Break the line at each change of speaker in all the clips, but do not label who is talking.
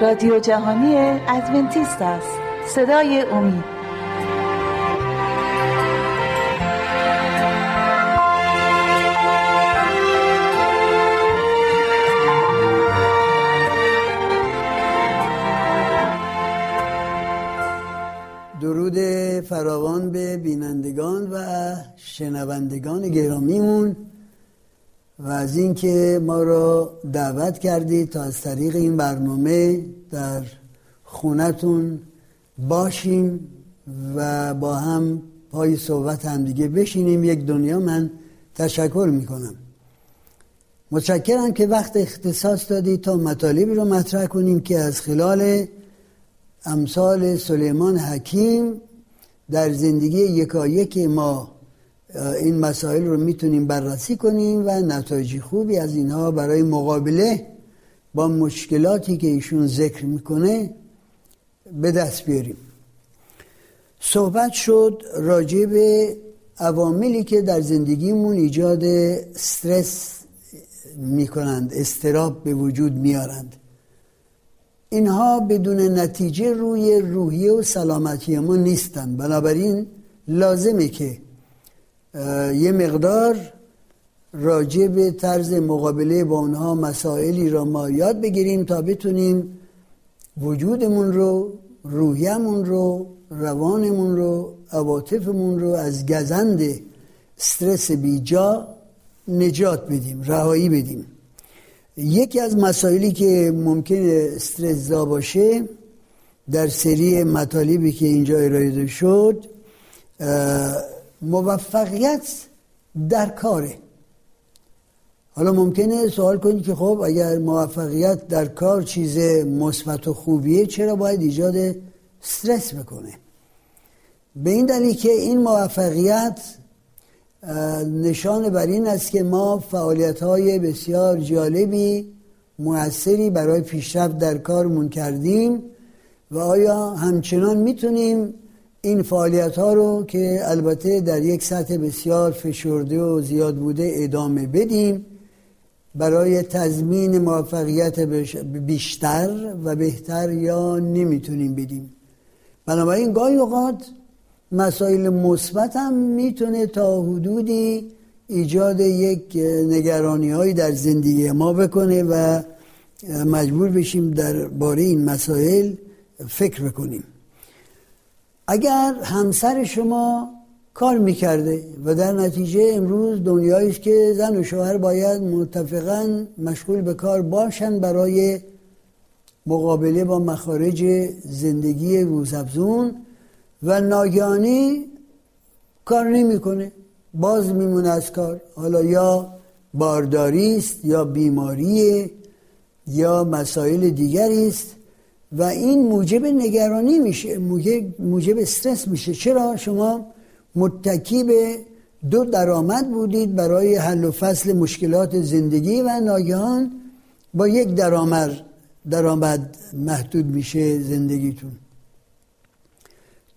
رادیو جهانی ادونتیست است. صدای امید.
درود فراوان به بینندگان و شنوندگان گرامیمون. و از اینکه ما را دعوت کردید تا از طریق این برنامه در خونتون باشیم و با هم پای صحبت هم دیگه بشینیم. یک دنیا من تشکر می‌کنم. متشکرم که وقت اختصاص دادید تا مطالبی رو مطرح کنیم که از خلال امثال سلیمان حکیم در زندگی یکایک ما این مسائل رو می‌تونیم بررسی کنیم و نتایج خوبی از اینها برای مقابله با مشکلاتی که ایشون ذکر می‌کنه به دست بیاریم. صحبت شد راجع به عواملی که در زندگیمون ایجاد استرس می‌کنند استراب به وجود میارند اینها بدون نتیجه روی روحیه و سلامتی ما نیستند. بنابراین لازمه که یه مقدار راجع به طرز مقابله با اونها مسائلی را ما یاد بگیریم تا بتونیم وجودمون رو روحیمون رو روانمون رو عواطفمون رو از گزند استرس بیجا نجات بدیم رهایی بدیم. یکی از مسائلی که ممکن استرس باشه در سری مطالبی که اینجا ارائه شد موفقیت در کاره. حالا ممکنه سوال کنید که خب اگر موفقیت در کار چیز مثبت و خوبیه چرا باید ایجاد استرس بکنه؟ به این دلیل که این موفقیت نشان بر این است که ما فعالیت های بسیار جالبی موثری برای پیشرفت در کارمون کردیم و آیا همچنان می‌تونیم این فعالیت ها رو که البته در یک سطح بسیار فشرده و زیاد بوده ادامه بدیم برای تضمین موفقیت بیشتر و بهتر یا نمی‌تونیم بدیم. بنابراین گاهی اوقات مسائل مثبت هم می‌تونه تا حدودی ایجاد یک نگرانی هایی در زندگی ما بکنه و مجبور بشیم در باره این مسائل فکر بکنیم. اگر همسر شما کار می‌کرده و در نتیجه امروز دنیایی است که زن و شوهر باید متفقا مشغول به کار باشن برای مقابله با مخارج زندگی روزافزون و ناگهانی کار نمی‌کنه. باز میمونه از کار. حالا یا بارداری است یا بیماری یا مسائل دیگری است. و این موجب نگرانی میشه موجب استرس میشه. چرا؟ شما متکی به دو درآمد بودید برای حل و فصل مشکلات زندگی و ناگهان با یک درآمد درآمد محدود میشه زندگیتون.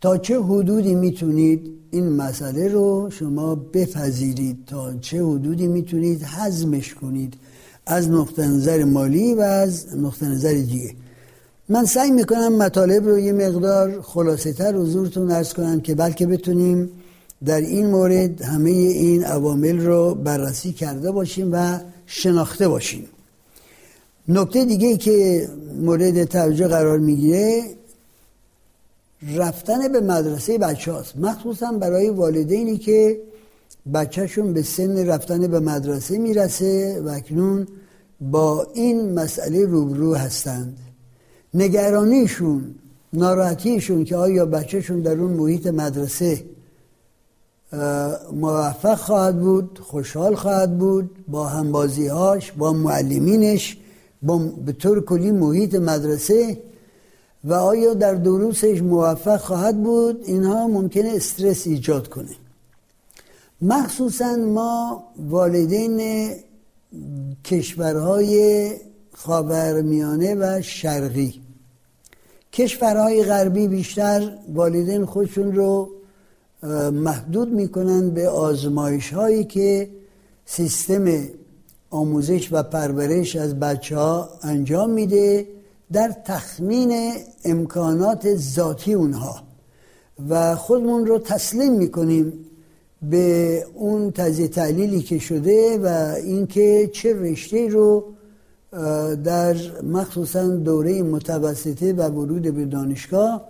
تا چه حدودی می‌تونید این مسئله رو شما بپذیرید؟ تا چه حدودی می‌تونید حزمش کنید؟ از نقطه نظر مالی و از نقطه نظر دیگه. من سعی می‌کنم مطالب رو یه مقدار خلاصه تر حضورتون ارز کنم که بلکه بتونیم در این مورد همه این عوامل رو بررسی کرده باشیم و شناخته باشیم. نکته دیگه که مورد توجه قرار می‌گیره رفتن به مدرسه بچه هاست مخصوصا برای والدینی که بچهشون به سن رفتن به مدرسه می‌رسه و اکنون با این مسئله روبرو هستند. نگرانیشون ناراحتیشون که آیا بچهشون در اون محیط مدرسه موفق خواهد بود خوشحال خواهد بود با همبازیهاش با معلمینش با به طور کلی محیط مدرسه و آیا در دروسش موفق خواهد بود؟ اینها ممکنه استرس ایجاد کنه. مخصوصا ما والدین کشورهای خاورمیانه و شرقی کشورهای غربی بیشتر والدین خودشون رو محدود می‌کنن به آزمایش هایی که سیستم آموزش و پرورش از بچه ها انجام میده در تخمین امکانات ذاتی اونها. و خودمون رو تسلیم می‌کنیم به اون تجزیه تحلیلی که شده و اینکه چه رشته رو در مخصوصا دوره متوسطه و ورود به دانشگاه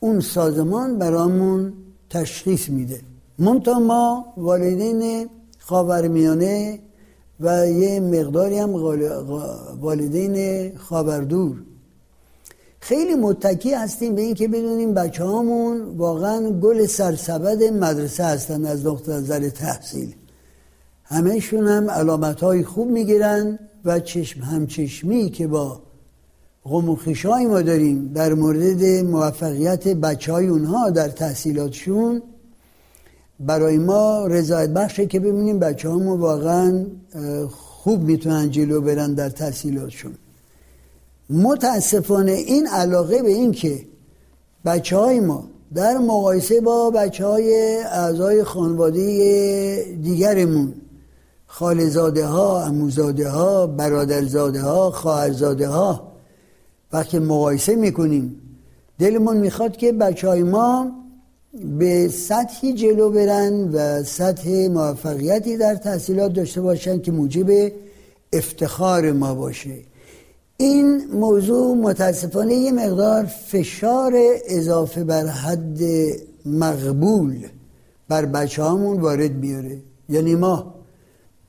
اون سازمان برامون تشخیص میده. منتها ما والدین خاورمیانه و یه مقداری هم والدین خاوردور. خیلی متکی هستیم به اینکه بدونیم بچه هامون واقعا گل سرسبد مدرسه هستن از نظر تحصیل. همهشون هم علامت های خوب می‌گیرن. و چشم همچشمی که با غم و خشای ما داریم در مورد موفقیت بچه های اونها در تحصیلاتشون برای ما رضایت بخشه که ببینیم بچه ما واقعا خوب می‌تونن جلو برن در تحصیلاتشون. متاسفانه این علاقه به این که بچه های ما در مقایسه با بچه های اعضای خانواده دیگرمون خالزاده ها، اموزاده ها، برادرزاده ها، خواهرزاده ها وقتی مقایسه می‌کنیم دلمون می‌خواد که بچه های ما به سطحی جلو برن و سطح موفقیتی در تحصیلات داشته باشن که موجب افتخار ما باشه. این موضوع متاسفانه یه مقدار فشار اضافه بر حد مقبول بر بچه هامون وارد میاره یعنی ما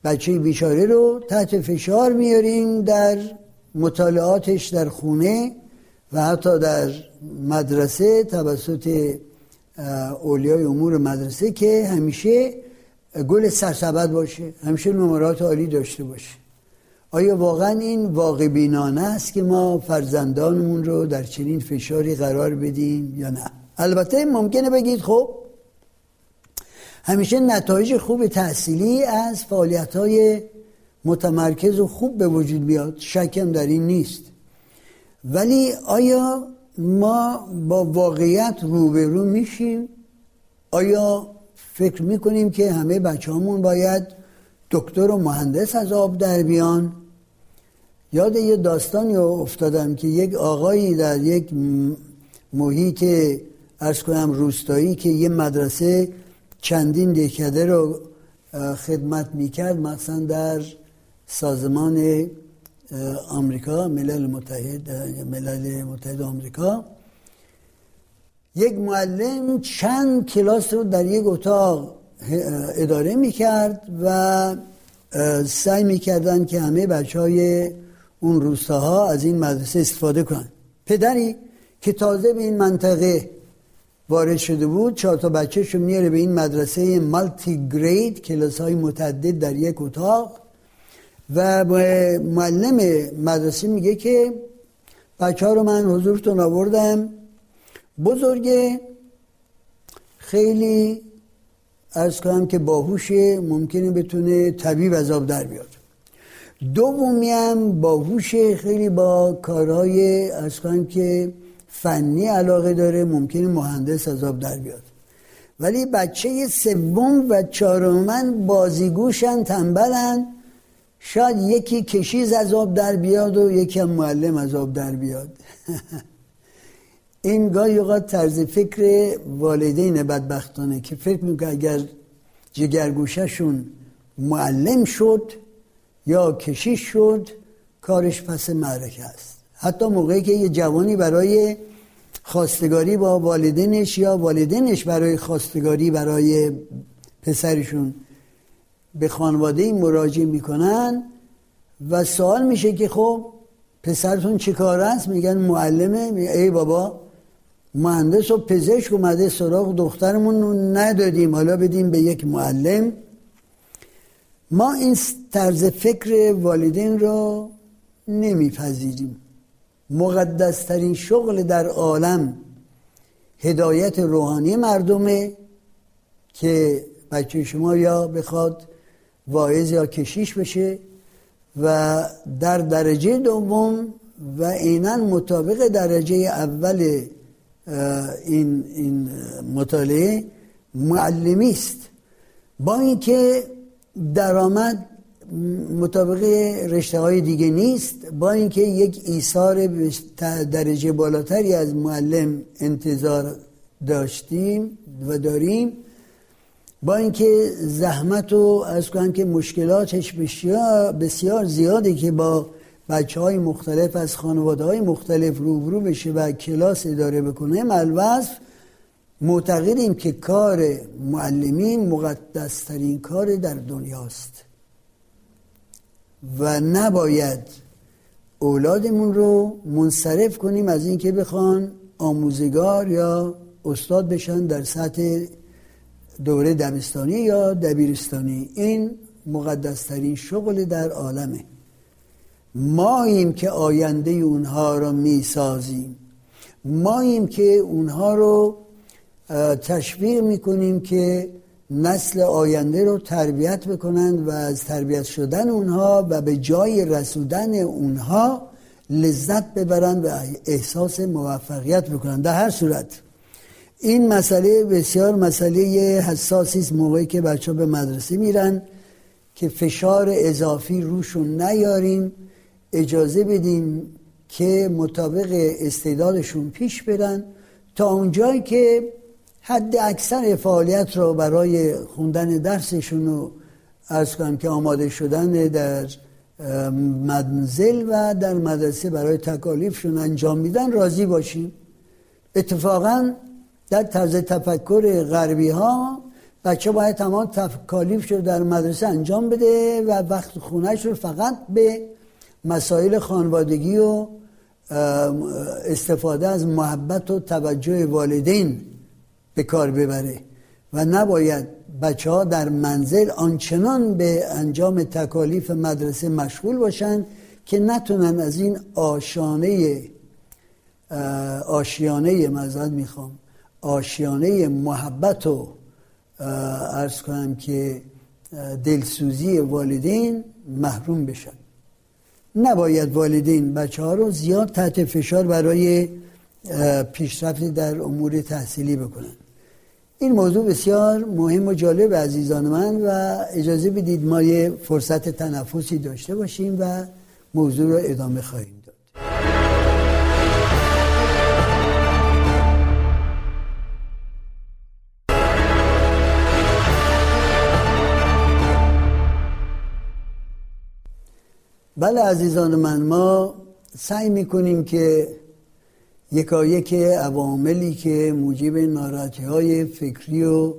بچه بیچاره رو تحت فشار میاریم در مطالعاتش در خونه و حتی در مدرسه توسط اولیای امور مدرسه که همیشه گل سرسبد باشه همیشه نمرات عالی داشته باشه. آیا واقعا این واقع بینانه است که ما فرزندانمون رو در چنین فشاری قرار بدیم یا نه؟ البته ممکنه بگید خب همیشه نتایج خوب تحصیلی از فعالیت های متمرکز و خوب به وجود بیاد. شکم در این نیست. ولی آیا ما با واقعیت روبرو میشیم؟ آیا فکر می‌کنیم که همه بچه همون باید دکتر و مهندس از آب در بیان؟ یاد یه داستانی افتادم که یک آقایی در یک محیط ارز کنم روستایی که یه مدرسه چندین دهکده رو خدمت می‌کرد مثلا در سازمان آمریکا ملل متحد ملل متحد آمریکا. یک معلم چند کلاس رو در یک اتاق اداره می‌کرد و سعی می‌کردن که همه بچه های اون روستاها از این مدرسه استفاده کنن. پدری که تازه به این منطقه وارد شده بود چهار تا بچهشو میاره به این مدرسه مالتی گرید کلاس های متعدد در یک اتاق. و معلم مدرسه میگه که بچه ها رو من حضورتون آوردم. بزرگه خیلی ارز کنم که باهوشه ممکنه بتونه طبیب آب در بیاد. دومی هم باهوشه خیلی با کارهای ارز کنم که فنی علاقه داره ممکنه مهندس از آب در بیاد. ولی بچه سوم و چهارم من بازیگوشن تنبلن. شاید یکی کشیز از آب در بیاد و یکی هم معلم از آب در بیاد. این گاهی اوقات طرز فکر والدین بدبختانه که فکر می‌کنه اگر جگرگوششون معلم شد یا کشیش شد کارش پس معرکه است. حتی موقعی که یه جوانی برای خواستگاری با والدینش یا والدینش برای خواستگاری برای پسرشون به خانواده مراجعه می‌کنن و سوال میشه که خب پسرتون چه کار است؟ میگن معلمه. میگن ای بابا مهندس و پزشک اومده سراغ دخترمون ندادیم. حالا بدیم به یک معلم. ما این طرز فکر والدین رو نمیپذیریم. مقدسترین شغل در عالم هدایت روحانی مردمه که بچه شما یا بخواد واعظ یا کشیش بشه و در درجه دوم و عینا مطابق درجه اول این, این مطالعه معلمی است. با اینکه درآمد مطابق رشته های دیگه نیست با اینکه یک ایثار درجه بالاتری از معلم انتظار داشتیم و داریم. با اینکه زحمت و از کنم که مشکلاتش بسیار, بسیار زیاده که با بچه های مختلف از خانواده های مختلف روبرو بشه و کلاس اداره بکنه الوصف معتقدیم که کار معلمین مقدسترین کار در دنیاست. و نباید اولادمون رو منصرف کنیم از اینکه بخوان آموزگار یا استاد بشن در سطح دوره دبستانی یا دبیرستانی. این مقدسترین شغل در عالمه. ماییم که آینده اونها رو می‌سازیم. ماییم که اونها رو تشویق می‌کنیم که نسل آینده رو تربیت بکنند و از تربیت شدن اونها و به جای رسودن اونها لذت ببرند و احساس موفقیت بکنند. در هر صورت این مسئله بسیار مسئله حساسی است موقعی که بچه به مدرسه میرن که فشار اضافی روشون نیاریم. اجازه بدیم که مطابق استعدادشون پیش برن. تا اونجایی که حد اکثر فعالیت رو برای خوندن درسشون رو ارز کنم که آماده شدن در منزل و در مدرسه برای تکالیفشون انجام میدن راضی باشیم. اتفاقا در طرز تفکر غربی ها بچه باید تمام تکالیفش رو در مدرسه انجام بده و وقت خونهش رو فقط به مسائل خانوادگی و استفاده از محبت و توجه والدین به کار ببره و نباید بچه ها در منزل آنچنان به انجام تکالیف مدرسه مشغول باشند که نتونن از این آشانه آشیانه مزد می‌خوام آشیانه محبت و ارز کنم که دلسوزی والدین محروم بشن. نباید والدین بچه ها رو زیاد تحت فشار برای پیشرفت در امور تحصیلی بکنن. این موضوع بسیار مهم و جالب عزیزان من و اجازه بدید ما یه فرصت تنفسی داشته باشیم و موضوع رو ادامه خواهیم داد. بله عزیزان من ما سعی می‌کنیم که یکایک عواملی که موجب ناراحتی های فکری و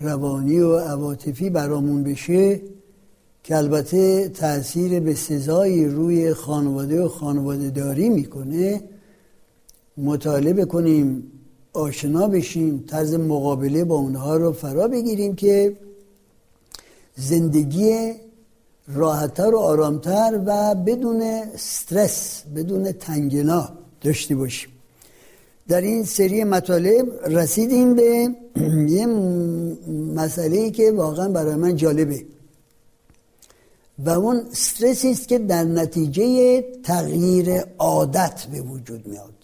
روانی و عواطفی برامون بشه که البته تاثیر به سزایی روی خانواده و خانواده داری می‌کنه مطالبه کنیم آشنا بشیم طرز مقابله با اونها رو فرا بگیریم که زندگی راحتتر و آرامتر و بدون استرس بدون تنگنا داشته باشیم در این سری مطالب رسیدیم به یه مسئله که واقعا برای من جالبه. و اون استرسی است که در نتیجه تغییر عادت به وجود میاد.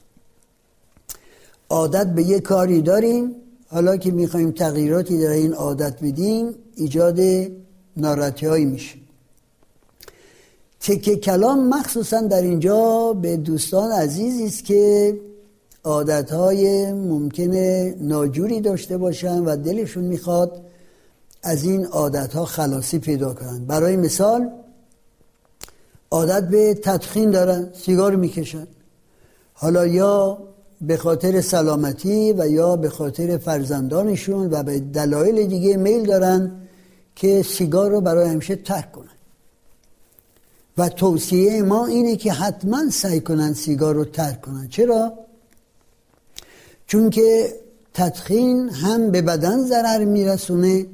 عادت به یه کاری داریم حالا که می‌خوایم تغییراتی در این عادت بدیم ایجاد ناراحتی هایی تکه کلام مخصوصا در اینجا به دوستان عزیزی است که عادتهای ممکنه ناجوری داشته باشن و دلشون می‌خواد از این عادتها خلاصی پیدا کنن. برای مثال عادت به تدخین دارن سیگار می‌کشن. حالا یا به خاطر سلامتی و یا به خاطر فرزندانشون و به دلایل دیگه میل دارن که سیگار رو برای همیشه ترک کنن. و توصیه ما اینه که حتما سعی کنن سیگار رو ترک کنن چرا؟ چون که تدخین هم به بدن ضرر میرسونه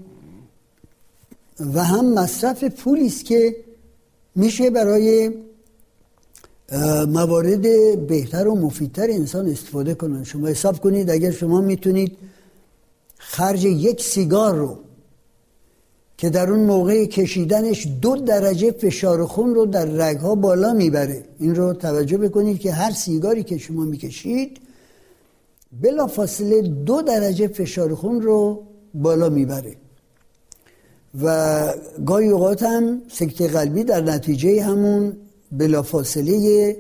و هم مصرف پولی است که میشه برای موارد بهتر و مفیدتر انسان استفاده کنن شما حساب کنید اگر شما می‌تونید خرج یک سیگار رو که در اون موقع کشیدنش دو درجه فشار خون رو در رگها بالا می‌بره. این رو توجه بکنید که هر سیگاری که شما می‌کشید بلا فاصله دو درجه فشار خون رو بالا می‌بره. و گاهی اوقات هم سکته قلبی در نتیجه همون بلافاصله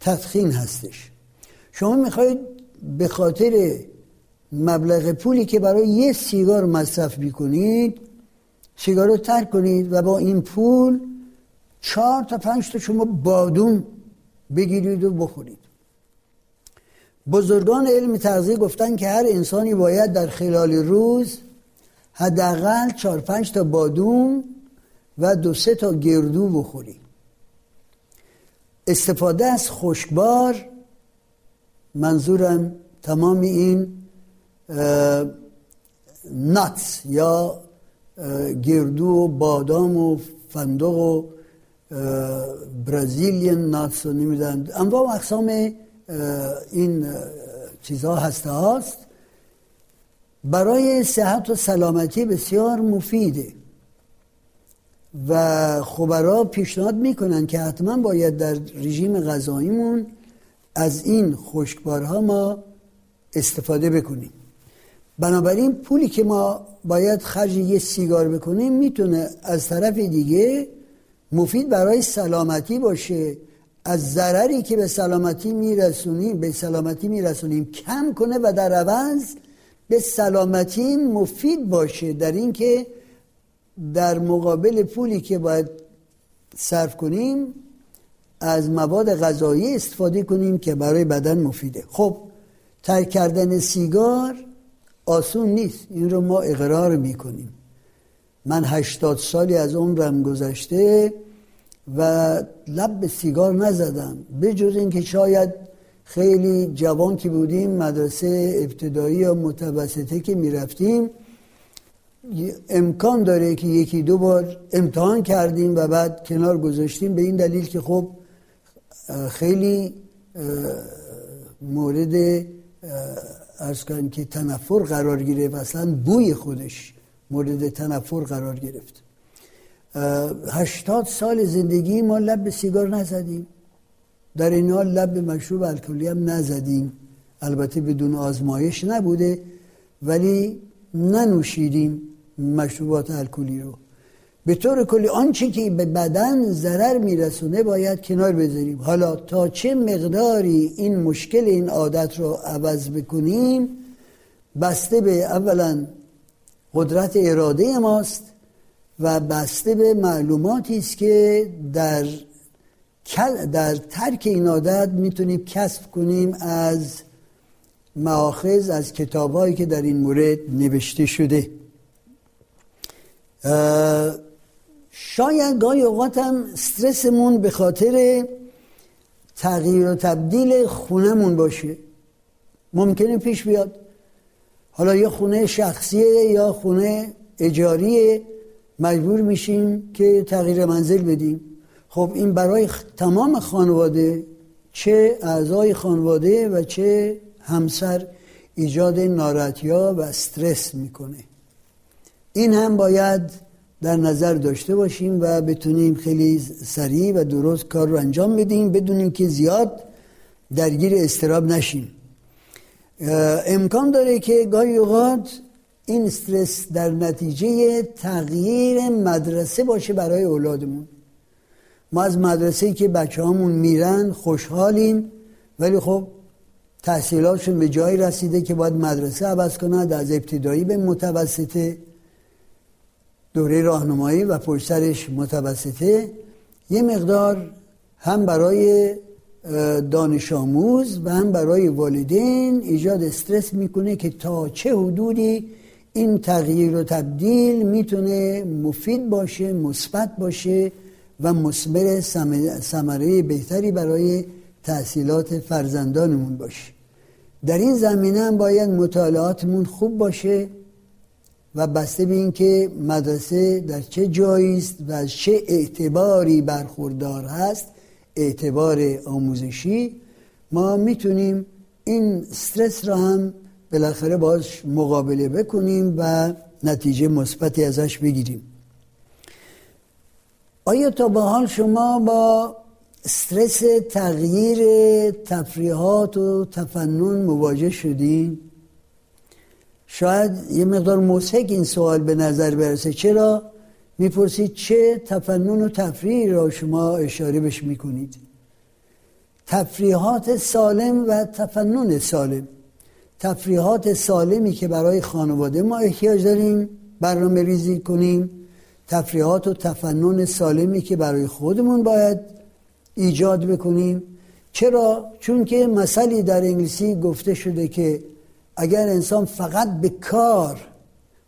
تدخین هستش. شما می‌خواید به خاطر مبلغ پولی که برای یه سیگار مصرف می‌کنید سیگار رو ترک کنید و با این پول چهار تا پنج تا شما بادون بگیرید و بخورید. بزرگان علم تغذیه گفتن که هر انسانی باید در خلال روز حداقل چهار پنج تا بادون و دو سه تا گردو بخوری. استفاده از خشکبار منظورم تمام این ناتس یا گردو و بادام و فندق و برازیلین ناتس رو نمیدن انواع اقسام این چیزها هسته هاست. برای صحت و سلامتی بسیار مفیده. و خبرا پیشنهاد می‌کنن که حتما باید در رژیم غذاییمون از این خشکبارها ما استفاده بکنیم. بنابراین پولی که ما باید خرج یه سیگار بکنیم می‌تونه از طرف دیگه مفید برای سلامتی باشه. از ضرری که به سلامتی میرسونیم به سلامتی میرسونیم کم کنه و در عوض به سلامتی مفید باشه. در اینکه در مقابل پولی که باید صرف کنیم از مواد غذایی استفاده کنیم که برای بدن مفیده. خب ترک کردن سیگار آسون نیست. این رو ما اقرار می‌کنیم. من هشتاد سالی از عمرم گذشته و لب به سیگار نزدم. به جز اینکه شاید خیلی جوان که بودیم مدرسه ابتدایی یا متوسطه که می‌رفتیم امکان داره که یکی دو بار امتحان کردیم و بعد کنار گذاشتیم. به این دلیل که خب خیلی مورد ارز که تنفر قرار گرفت اصلا بوی خودش مورد تنفر قرار گرفت. هشتاد سال زندگی ما لب به سیگار نزدیم. در این حال لب به مشروب الکلی هم نزدیم. البته بدون آزمایش نبوده ولی ننوشیدیم مشروبات الکلی رو. به طور کلی آنچه که به بدن ضرر میرسونه باید کنار بذاریم. حالا تا چه مقداری این مشکل این عادت رو عوض بکنیم بسته به اولا قدرت اراده ماست و بسته به معلوماتی است که در در ترک این عادت می‌تونیم کسب کنیم از معاخذ از کتابهایی که در این مورد نوشته شده. شاید گاهی اوقات هم استرسمون به خاطر تغییر و تبدیل خونهمون باشه. ممکنه پیش بیاد. حالا یه خونه شخصیه یا خونه اجاریه. مجبور میشیم که تغییر منزل بدیم. خب این برای تمام خانواده چه اعضای خانواده و چه همسر ایجاد ناراحتی و استرس می‌کنه. این هم باید در نظر داشته باشیم و بتونیم خیلی سریع و درست کار رو انجام بدیم بدونیم که زیاد درگیر استراب نشیم. امکان داره که گاهی اوقات این استرس در نتیجه تغییر مدرسه باشه برای اولادمون. ما از مدرسه که بچه هامون میرن خوشحالیم ولی خب تحصیلاتشون به جایی رسیده که باید مدرسه عوض کنند از ابتدایی به متوسطه. دوره راهنمایی و پشترش متوسطه یه مقدار هم برای دانش آموز و هم برای والدین ایجاد استرس می‌کنه که تا چه حدودی این تغییر و تبدیل می‌تونه مفید باشه مثبت باشه و مثمر ثمره بهتری برای تحصیلات فرزندانمون باشه. در این زمینه هم باید مطالعاتمون خوب باشه. و بسته به اینکه مدرسه در چه جایی است و چه اعتباری برخوردار هست اعتبار آموزشی ما می‌تونیم این استرس را هم بالاخره باش مقابله بکنیم و نتیجه مثبتی ازش بگیریم آیا تا به حال شما با استرس تغییر تفریحات و تفنن مواجه شدین؟ شاید یه مقدار موسک این سوال به نظر برسه. چرا؟ می‌پرسید چه تفنن و تفریح را شما اشاره بش می‌کنید؟ تفریحات سالم و تفنن سالم. تفریحات سالمی که برای خانواده ما احتیاج داریم برنامه ریزی کنیم. تفریحات و تفنن سالمی که برای خودمون باید ایجاد بکنیم. چرا؟ چون که مسئله در انگلیسی گفته شده که اگر انسان فقط به کار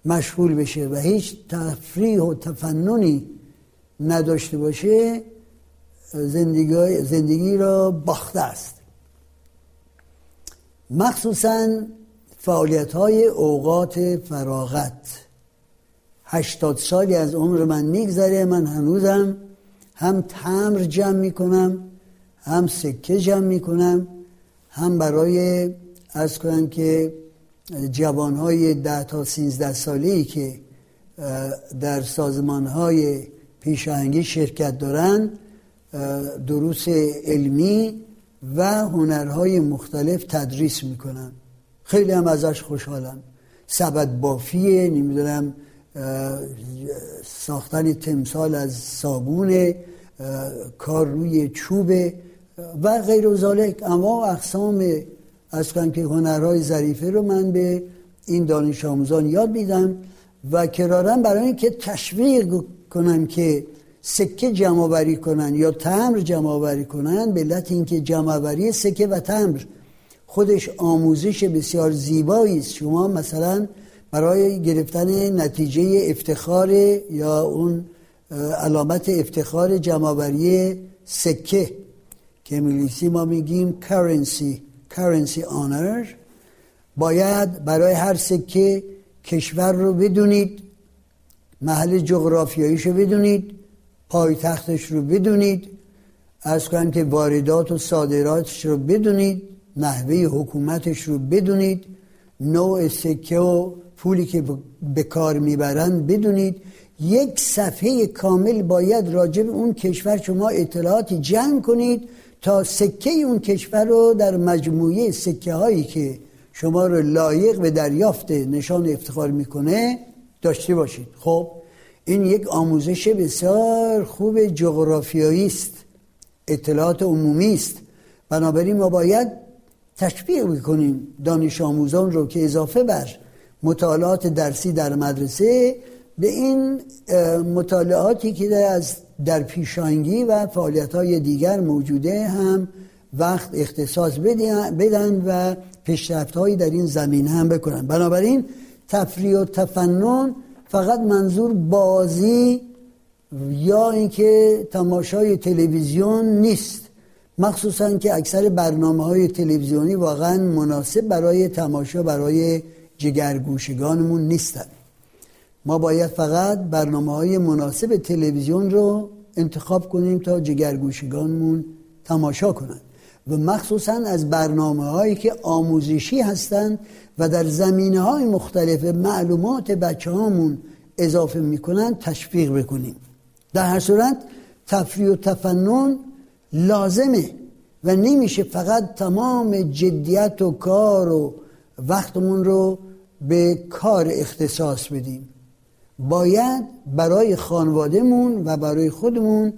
مشغول بشه و هیچ تفریح و تفننی نداشته باشه زندگی, زندگی را باخته است. مخصوصا فعالیت های اوقات فراغت. هشتاد سالی از عمر من میگذره من هنوزم هم تمر جمع می‌کنم هم سکه جمع می‌کنم هم برای از کنم که جوانهای ده تا سینزده سالی که در سازمان های پیشاهنگی شرکت دارن دروس علمی و هنرهای مختلف تدریس می‌کنم خیلی هم ازش خوشحالم. سبد بافیه نمی‌دونم ساختن تمثال از صابون کار روی چوب و غیر و اما اقسام از که هنرهای ظریفه رو من به این دانش آموزان یاد میدم و کرارم برای اینکه تشویق کنم که سکه جمع بری کنن یا تمر جمع بری کنن به علت اینکه جمع بری سکه و تمر خودش آموزش بسیار زیبایی است. شما مثلا برای گرفتن نتیجه افتخار یا اون علامت افتخار جمعوری سکه که انگلیسی ما میگیم currency. Currency honor باید برای هر سکه کشور رو بدونید محل جغرافیاییش رو بدونید پایتختش رو بدونید از کنم که واردات و صادراتش رو بدونید نحوه حکومتش رو بدونید نوع سکه و پولی که به کار می‌برند بدونید. یک صفحه کامل باید راجع به اون کشور شما اطلاعاتی جمع کنید تا سکه اون کشور رو در مجموعه سکه هایی که شما رو لایق به دریافت نشان افتخار می‌کنه داشته باشید. خب این یک آموزش بسیار خوب جغرافیایی است. اطلاعات عمومی است. بنابراین ما باید تشبیه بکنیم دانش آموزان رو که اضافه بر مطالعات درسی در مدرسه به این مطالعاتی که از در پیشانگی و فعالیت های دیگر موجوده هم وقت اختصاص بدن و پیشرفت هایی در این زمین هم بکنن. بنابراین تفریح و تفنن فقط منظور بازی یا اینکه تماشای تلویزیون نیست. مخصوصا که اکثر برنامه های تلویزیونی واقعا مناسب برای تماشا برای جگرگوشگانمون نیستن. ما باید فقط برنامه های مناسب تلویزیون رو انتخاب کنیم تا جگرگوشگانمون تماشا کنند. و مخصوصا از برنامه هایی که آموزشی هستند و در زمینه های مختلف معلومات بچه هامون اضافه می‌کنن تشویق بکنیم. در هر صورت تفریح و تفنن لازمه و نمیشه فقط تمام جدیت و کار و وقتمون رو به کار اختصاص بدیم. باید برای خانوادهمون و برای خودمون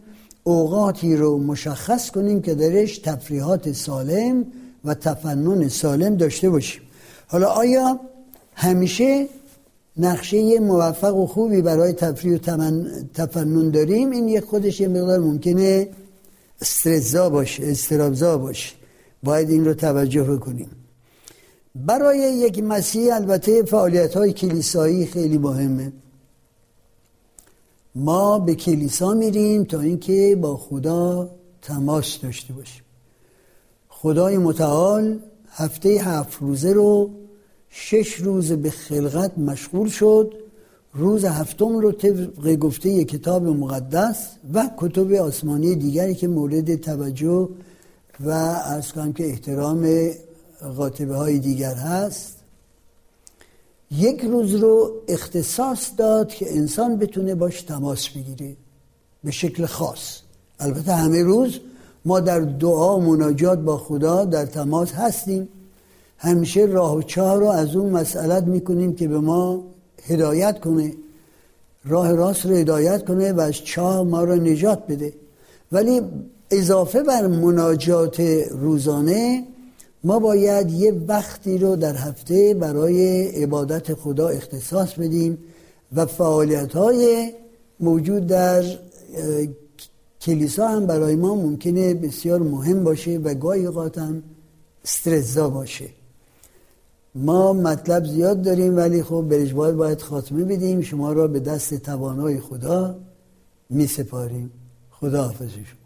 اوقاتی رو مشخص کنیم که درش تفریحات سالم و تفنن سالم داشته باشیم. حالا آیا همیشه نقشه موفق و خوبی برای تفریح و تفنن داریم؟ این یک خودش یه مقدار ممکنه استرزا باشه استرابزا باشه. باید این رو توجه بکنیم. برای یک مسیح البته فعالیت های کلیسایی خیلی مهمه. ما به کلیسا میریم تا اینکه با خدا تماس داشته باشیم. خدای متعال هفته هفت روزه رو شش روز به خلقت مشغول شد. روز هفتم رو طبق گفته کتاب مقدس و کتب آسمانی دیگری که مورد توجه و از کنم که احترام قاطبه های دیگر هست. یک روز رو اختصاص داد که انسان بتونه باش تماس بگیره. به شکل خاص. البته همه روز ما در دعا مناجات با خدا در تماس هستیم. همیشه راه و چاه رو از اون مسئلت می‌کنیم که به ما هدایت کنه. راه راست رو هدایت کنه و از چاه ما رو نجات بده. ولی اضافه بر مناجات روزانه ما باید یه وقتی رو در هفته برای عبادت خدا اختصاص بدیم و فعالیت های موجود در کلیسا هم برای ما ممکنه بسیار مهم باشه و گاهی اوقات هم استرزا باشه. ما مطلب زیاد داریم ولی خب برجبال باید خاتمه بدیم. شما را به دست توانای خدا می سپاریم خدا حافظشون